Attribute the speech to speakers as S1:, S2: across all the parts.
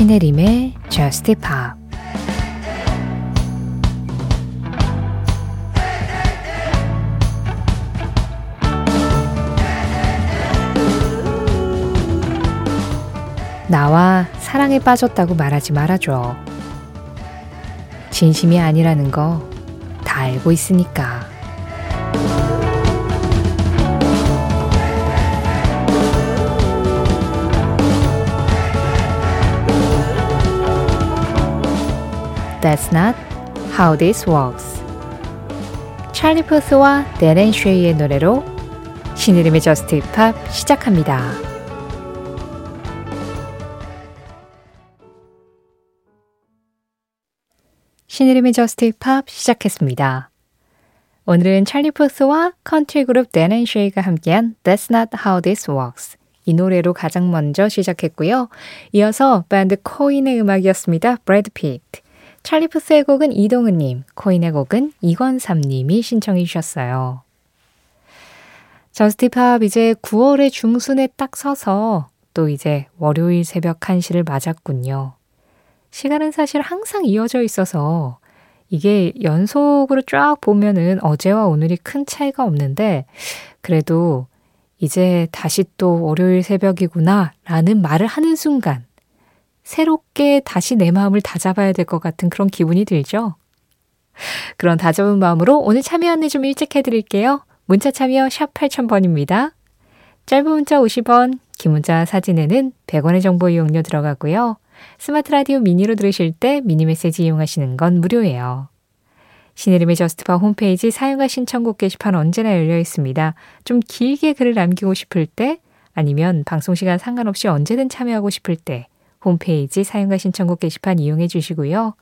S1: 신혜림의 Just 나와 사랑에 빠졌다고 말하지 말아줘. 진심이 아니라는 거 다 알고 있으니까. That's not how this works. 찰리 푸스와 댄 앤 쉐이의 노래로 신혜림의 Just Pop 시작합니다. 신혜림의 Just Pop 시작했습니다. 오늘은 찰리 푸스와 컨트리 그룹 댄 앤 쉐이가 함께한 That's Not How This Works 이 노래로 가장 먼저 시작했고요. 이어서 밴드 코인의 음악이었습니다. 브래드 피트. 찰리푸스의 곡은 이동은님, 코인의 곡은 이건삼님이 신청해 주셨어요. Just Pop 이제 9월의 중순에 딱 서서 또 이제 월요일 새벽 1시를 맞았군요. 시간은 사실 항상 이어져 있어서 이게 연속으로 쫙 보면은 어제와 오늘이 큰 차이가 없는데 그래도 이제 다시 또 월요일 새벽이구나 라는 말을 하는 순간 새롭게 다시 내 마음을 다잡아야 될 것 같은 그런 기분이 들죠? 그런 다잡은 마음으로 오늘 참여 안내 좀 일찍 해드릴게요. 문자 참여 샵 8000번입니다. 짧은 문자 50원, 긴 문자 사진에는 100원의 정보 이용료 들어가고요. 스마트 라디오 미니로 들으실 때 미니 메시지 이용하시는 건 무료예요. 신혜림의 Just Pop 홈페이지 사연과 신청곡 게시판 언제나 열려 있습니다. 좀 길게 글을 남기고 싶을 때 아니면 방송 시간 상관없이 언제든 참여하고 싶을 때 홈페이지 사연과 신청곡 게시판 이용해 주시고요.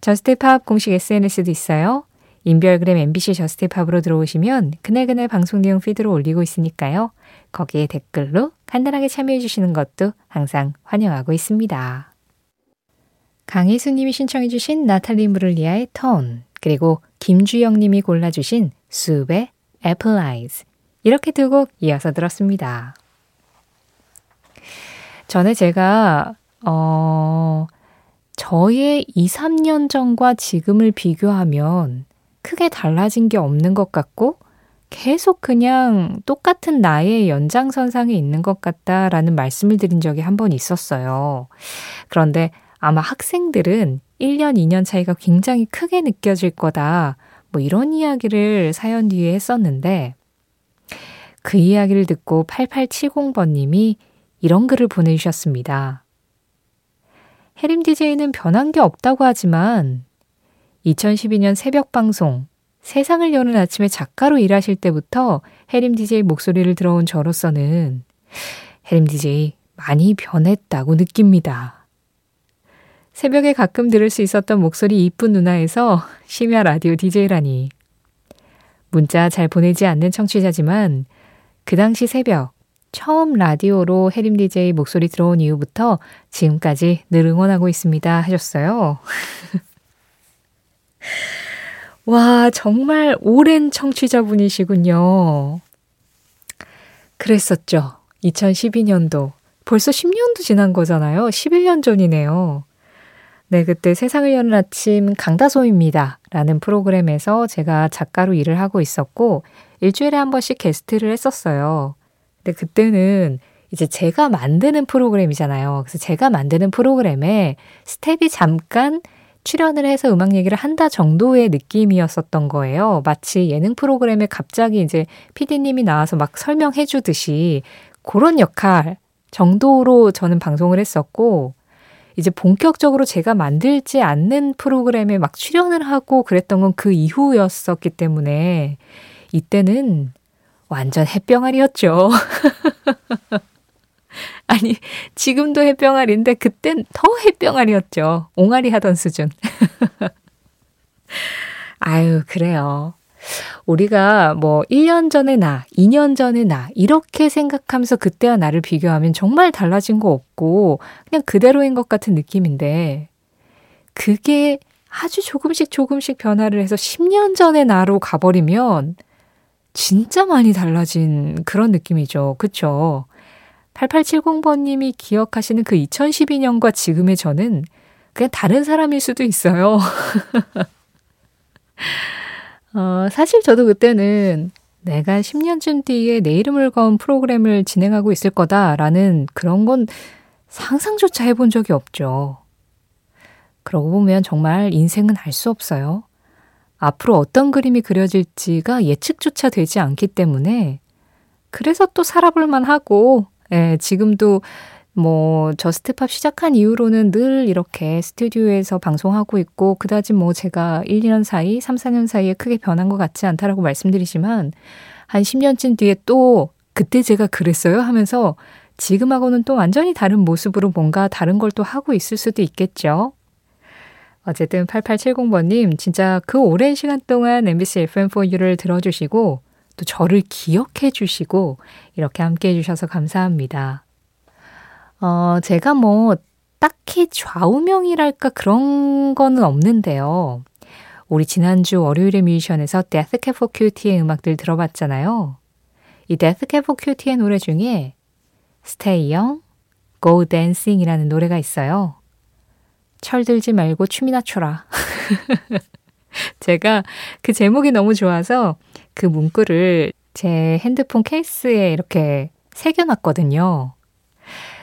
S1: Just Pop 공식 SNS도 있어요. 인별그램 MBC Just Pop으로 들어오시면 그날그날 방송 내용 feed로 올리고 있으니까요. 거기에 댓글로 간단하게 참여해 주시는 것도 항상 환영하고 있습니다. 강희수 님이 신청해 주신 나탈리 임브룰리아의 Torn 그리고 김주영 님이 골라주신 숲의 애플 아이즈 이렇게 두 곡 이어서 들었습니다. 전에 제가 어, 저의 2, 3년 전과 지금을 비교하면 크게 달라진 게 없는 것 같고 계속 그냥 똑같은 나의 연장선상에 있는 것 같다라는 말씀을 드린 적이 한 번 있었어요. 그런데 아마 학생들은 1년, 2년 차이가 굉장히 크게 느껴질 거다. 뭐 이런 이야기를 사연 뒤에 했었는데 그 이야기를 듣고 8870번님이 이런 글을 보내주셨습니다. 해림 DJ는 변한 게 없다고 하지만 2012년 새벽 방송 세상을 여는 아침에 작가로 일하실 때부터 해림 DJ 목소리를 들어온 저로서는 해림 DJ 많이 변했다고 느낍니다. 새벽에 가끔 들을 수 있었던 목소리 이쁜 누나에서 심야 라디오 DJ라니. 문자 잘 보내지 않는 청취자지만 그 당시 새벽 처음 라디오로 해림 DJ 목소리 들어온 이후부터 지금까지 늘 응원하고 있습니다. 하셨어요. 와, 정말 오랜 청취자분이시군요. 그랬었죠. 2012년도. 벌써 10년도 지난 거잖아요. 11년 전이네요. 네, 그때 세상을 여는 아침 강다솜입니다. 라는 프로그램에서 제가 작가로 일을 하고 있었고, 일주일에 한 번씩 게스트를 했었어요. 근데 그때는 이제 제가 만드는 프로그램이잖아요. 그래서 제가 만드는 프로그램에 스텝이 잠깐 출연을 해서 음악 얘기를 한다 정도의 느낌이었었던 거예요. 마치 예능 프로그램에 갑자기 이제 피디님이 나와서 막 설명해 주듯이 그런 역할 정도로 저는 방송을 했었고, 이제 본격적으로 제가 만들지 않는 프로그램에 막 출연을 하고 그랬던 건 그 이후였었기 때문에 이때는 완전 햇병아리였죠. 아니, 지금도 햇병아리인데 그땐 더 햇병아리였죠. 옹알이 하던 수준. 아유, 그래요. 우리가 뭐 1년 전에 나, 2년 전에 나, 이렇게 생각하면서 그때와 나를 비교하면 정말 달라진 거 없고, 그냥 그대로인 것 같은 느낌인데, 그게 아주 조금씩 조금씩 변화를 해서 10년 전에 나로 가버리면, 진짜 많이 달라진 그런 느낌이죠. 그쵸? 8870번님이 기억하시는 그 2012년과 지금의 저는 그냥 다른 사람일 수도 있어요. 어, 사실 저도 그때는 내가 10년쯤 뒤에 내 이름을 건 프로그램을 진행하고 있을 거다라는 그런 건 상상조차 해본 적이 없죠. 그러고 보면 정말 인생은 알 수 없어요. 앞으로 어떤 그림이 그려질지가 예측조차 되지 않기 때문에 그래서 또 살아볼만 하고, 예, 지금도 뭐 Just Pop 시작한 이후로는 늘 이렇게 스튜디오에서 방송하고 있고 그다지 뭐 제가 1, 2년 사이, 3, 4년 사이에 크게 변한 것 같지 않다라고 말씀드리지만 한 10년쯤 뒤에 또 그때 제가 그랬어요 하면서 지금하고는 또 완전히 다른 모습으로 뭔가 다른 걸 또 하고 있을 수도 있겠죠. 어쨌든 8870번님 진짜 그 오랜 시간 동안 MBC FM4U를 들어주시고 또 저를 기억해 주시고 이렇게 함께 해주셔서 감사합니다. 어, 제가 뭐 딱히 좌우명이랄까 그런 거는 없는데요. 우리 지난주 월요일의 뮤지션에서 Cab for Cutie의 음악들 들어봤잖아요. 이 Cab for Cutie의 노래 중에 Stay Young, Go Dancing 이라는 노래가 있어요. 철들지 말고 춤이나 춰라. 제가 그 제목이 너무 좋아서 그 문구를 제 핸드폰 케이스에 이렇게 새겨놨거든요.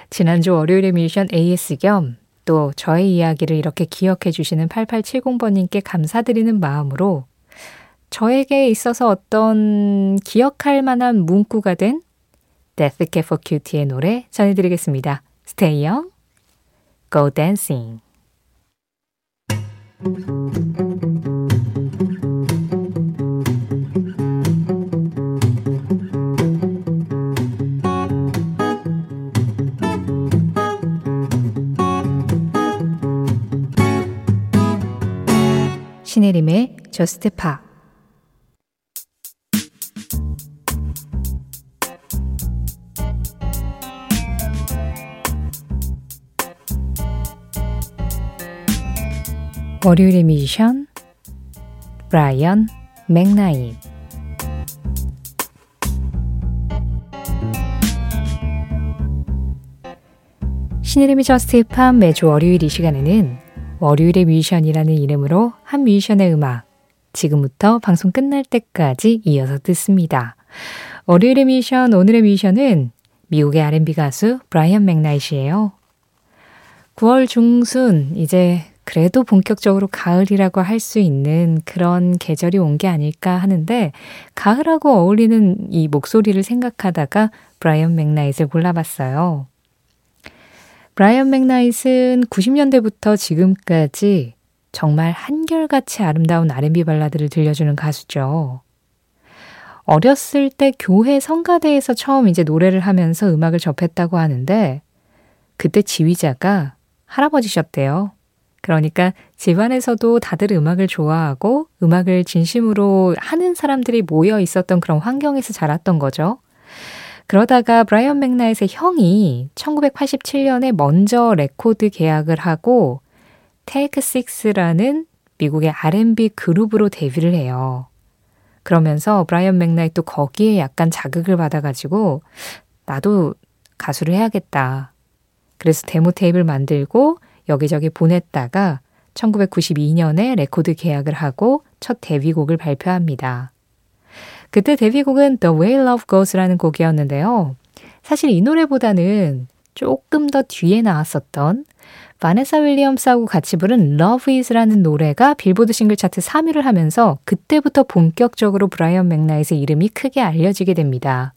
S1: 지난주 월요일의 미션 AS 겸 또 저의 이야기를 이렇게 기억해 주시는 8870번님께 감사드리는 마음으로 저에게 있어서 어떤 기억할 만한 문구가 된 Cab for Cutie의 노래 전해드리겠습니다. Stay young, go dancing. 신혜림의 저스트 파 월요일의 뮤지션 브라이언 맥나잇 신혜림의 Just Pop 매주 월요일 이 시간에는 월요일의 뮤지션이라는 이름으로 한 뮤지션의 음악 지금부터 방송 끝날 때까지 이어서 듣습니다. 월요일의 뮤지션 오늘의 뮤지션은 미국의 R&B 가수 브라이언 맥나이트예요. 9월 중순 이제 그래도 본격적으로 가을이라고 할 수 있는 그런 계절이 온 게 아닐까 하는데 가을하고 어울리는 이 목소리를 생각하다가 브라이언 맥나이트를 골라봤어요. 브라이언 맥나잇은 90년대부터 지금까지 정말 한결같이 아름다운 R&B 발라드를 들려주는 가수죠. 어렸을 때 교회 성가대에서 처음 이제 노래를 하면서 음악을 접했다고 하는데 그때 지휘자가 할아버지셨대요. 그러니까 집안에서도 다들 음악을 좋아하고 음악을 진심으로 하는 사람들이 모여 있었던 그런 환경에서 자랐던 거죠. 그러다가 브라이언 맥나잇의 형이 1987년에 먼저 레코드 계약을 하고 테이크 식스라는 미국의 R&B 그룹으로 데뷔를 해요. 그러면서 브라이언 맥나잇도 거기에 약간 자극을 받아가지고 나도 가수를 해야겠다. 그래서 데모 테이프를 만들고 여기저기 보냈다가 1992년에 레코드 계약을 하고 첫 데뷔곡을 발표합니다. 그때 데뷔곡은 The Way Love Goes라는 곡이었는데요. 사실 이 노래보다는 조금 더 뒤에 나왔었던 바네사 윌리엄스하고 같이 부른 Love Is라는 노래가 빌보드 싱글 차트 3위를 하면서 그때부터 본격적으로 브라이언 맥나잇의 이름이 크게 알려지게 됩니다.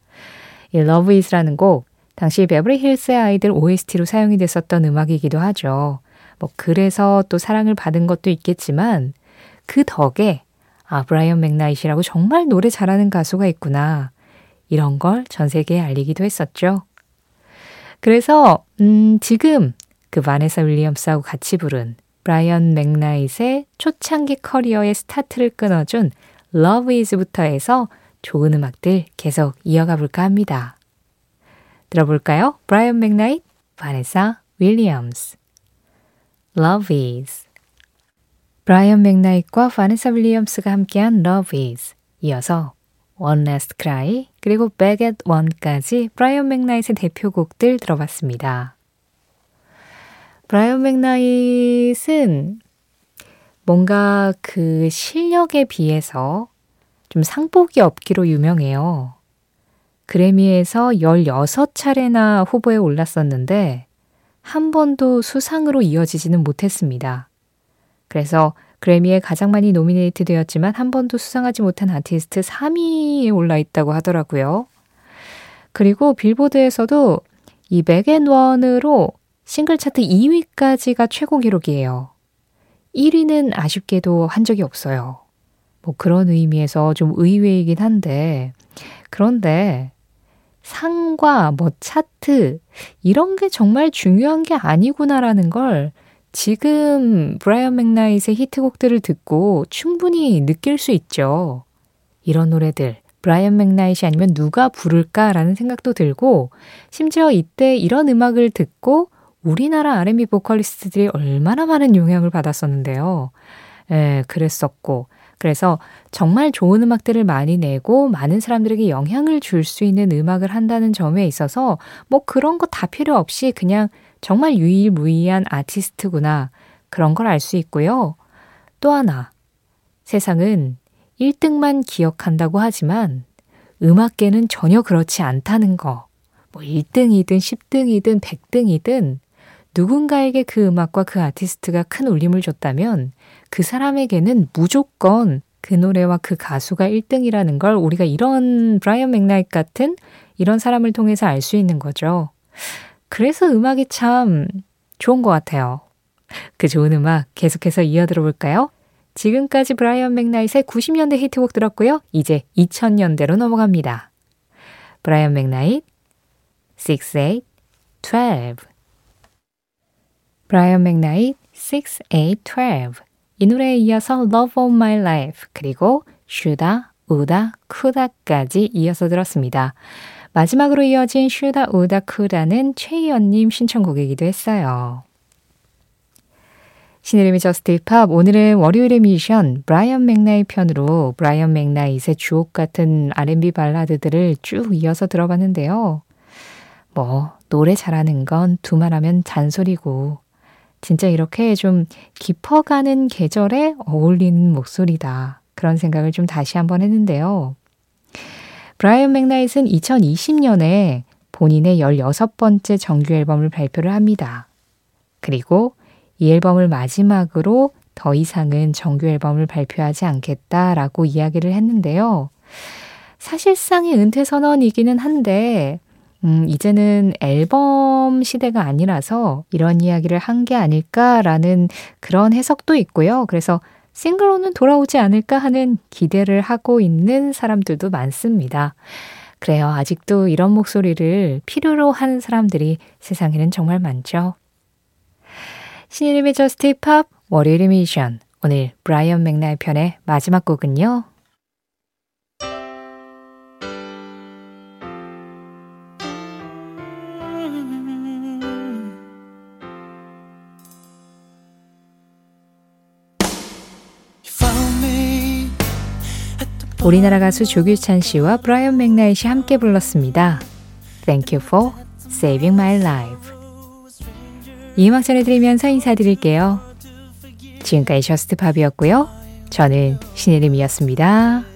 S1: 이 Love Is라는 곡, 당시 베버리 힐스의 아이들 OST로 사용이 됐었던 음악이기도 하죠. 뭐 그래서 또 사랑을 받은 것도 있겠지만 그 덕에 아, 브라이언 맥나잇이라고 정말 노래 잘하는 가수가 있구나. 이런 걸 전 세계에 알리기도 했었죠. 그래서, 음, 지금 그 바네사 윌리엄스하고 같이 부른 브라이언 맥나잇의 초창기 커리어의 스타트를 끊어준 Love Is부터 해서 좋은 음악들 계속 이어가 볼까 합니다. 들어볼까요? 브라이언 맥나잇, 바네사 윌리엄스. Love Is. 브라이언 맥나잇과 바네사 윌리엄스가 함께한 Love Is 이어서 One Last Cry, 그리고 Back at One까지 브라이언 맥나잇의 대표곡들 들어봤습니다. 브라이언 맥나잇은 뭔가 그 실력에 비해서 좀 상복이 없기로 유명해요. 그래미에서 16차례나 후보에 올랐었는데 한 번도 수상으로 이어지지는 못했습니다. 그래서 그래미에 가장 많이 노미네이트 되었지만 한 번도 수상하지 못한 아티스트 3위에 올라 있다고 하더라고요. 그리고 빌보드에서도 이 맥앤원으로 싱글 차트 2위까지가 최고 기록이에요. 1위는 아쉽게도 한 적이 없어요. 뭐 그런 의미에서 좀 의외이긴 한데, 그런데 상과 뭐 차트, 이런 게 정말 중요한 게 아니구나라는 걸 지금 브라이언 맥나잇의 히트곡들을 듣고 충분히 느낄 수 있죠. 이런 노래들, 브라이언 맥나잇이 아니면 누가 부를까라는 생각도 들고, 심지어 이때 이런 음악을 듣고 우리나라 R&B 보컬리스트들이 얼마나 많은 영향을 받았었는데요. 예, 그랬었고. 그래서 정말 좋은 음악들을 많이 내고 많은 사람들에게 영향을 줄 수 있는 음악을 한다는 점에 있어서 뭐 그런 거 다 필요 없이 그냥 정말 유일무이한 아티스트구나. 그런 걸 알 수 있고요. 또 하나. 세상은 1등만 기억한다고 하지만 음악계는 전혀 그렇지 않다는 거. 뭐 1등이든 10등이든 100등이든 누군가에게 그 음악과 그 아티스트가 큰 울림을 줬다면 그 사람에게는 무조건 그 노래와 그 가수가 1등이라는 걸 우리가 이런 브라이언 맥나잇 같은 이런 사람을 통해서 알 수 있는 거죠. 그래서 음악이 참 좋은 것 같아요. 그 좋은 음악 계속해서 이어 들어볼까요? 지금까지 브라이언 맥나잇의 90년대 히트곡 들었고요. 이제 2000년대로 넘어갑니다. 브라이언 맥나잇 6, 8, 12 브라이언 맥나잇 6, 8, 12 이 노래에 이어서 Love of My Life 그리고 Shoulda, Woulda, Coulda까지 이어서 들었습니다. 마지막으로 이어진 슈다, 우다, 쿠다는 최희연님 신청곡이기도 했어요. 신혜림의 Just Pop 오늘은 월요일의 뮤지션 브라이언 맥나잇 편으로 브라이언 맥나잇의 주옥 같은 R&B 발라드들을 쭉 이어서 들어봤는데요. 뭐 노래 잘하는 건 두말하면 잔소리고 진짜 이렇게 좀 깊어가는 계절에 어울리는 목소리다. 그런 생각을 좀 다시 한번 했는데요. 브라이언 맥나잇은 2020년에 본인의 16번째 정규 앨범을 발표를 합니다. 그리고 이 앨범을 마지막으로 더 이상은 정규 앨범을 발표하지 않겠다라고 이야기를 했는데요. 사실상의 은퇴 선언이기는 한데, 음, 이제는 앨범 시대가 아니라서 이런 이야기를 한 게 아닐까라는 그런 해석도 있고요. 그래서 싱글로는 돌아오지 않을까 하는 기대를 하고 있는 사람들도 많습니다. 그래요. 아직도 이런 목소리를 필요로 하는 사람들이 세상에는 정말 많죠. 신혜림의 Just Pop 월요일 뮤지션 오늘 브라이언 맥나잇 편의 마지막 곡은요. 우리나라 가수 조규찬 씨와 브라이언 맥나잇이 함께 불렀습니다. Thank you for saving my life. 이 음악 전해드리면서 인사드릴게요. 지금까지 저스트팝이었고요. 저는 신혜림이었습니다.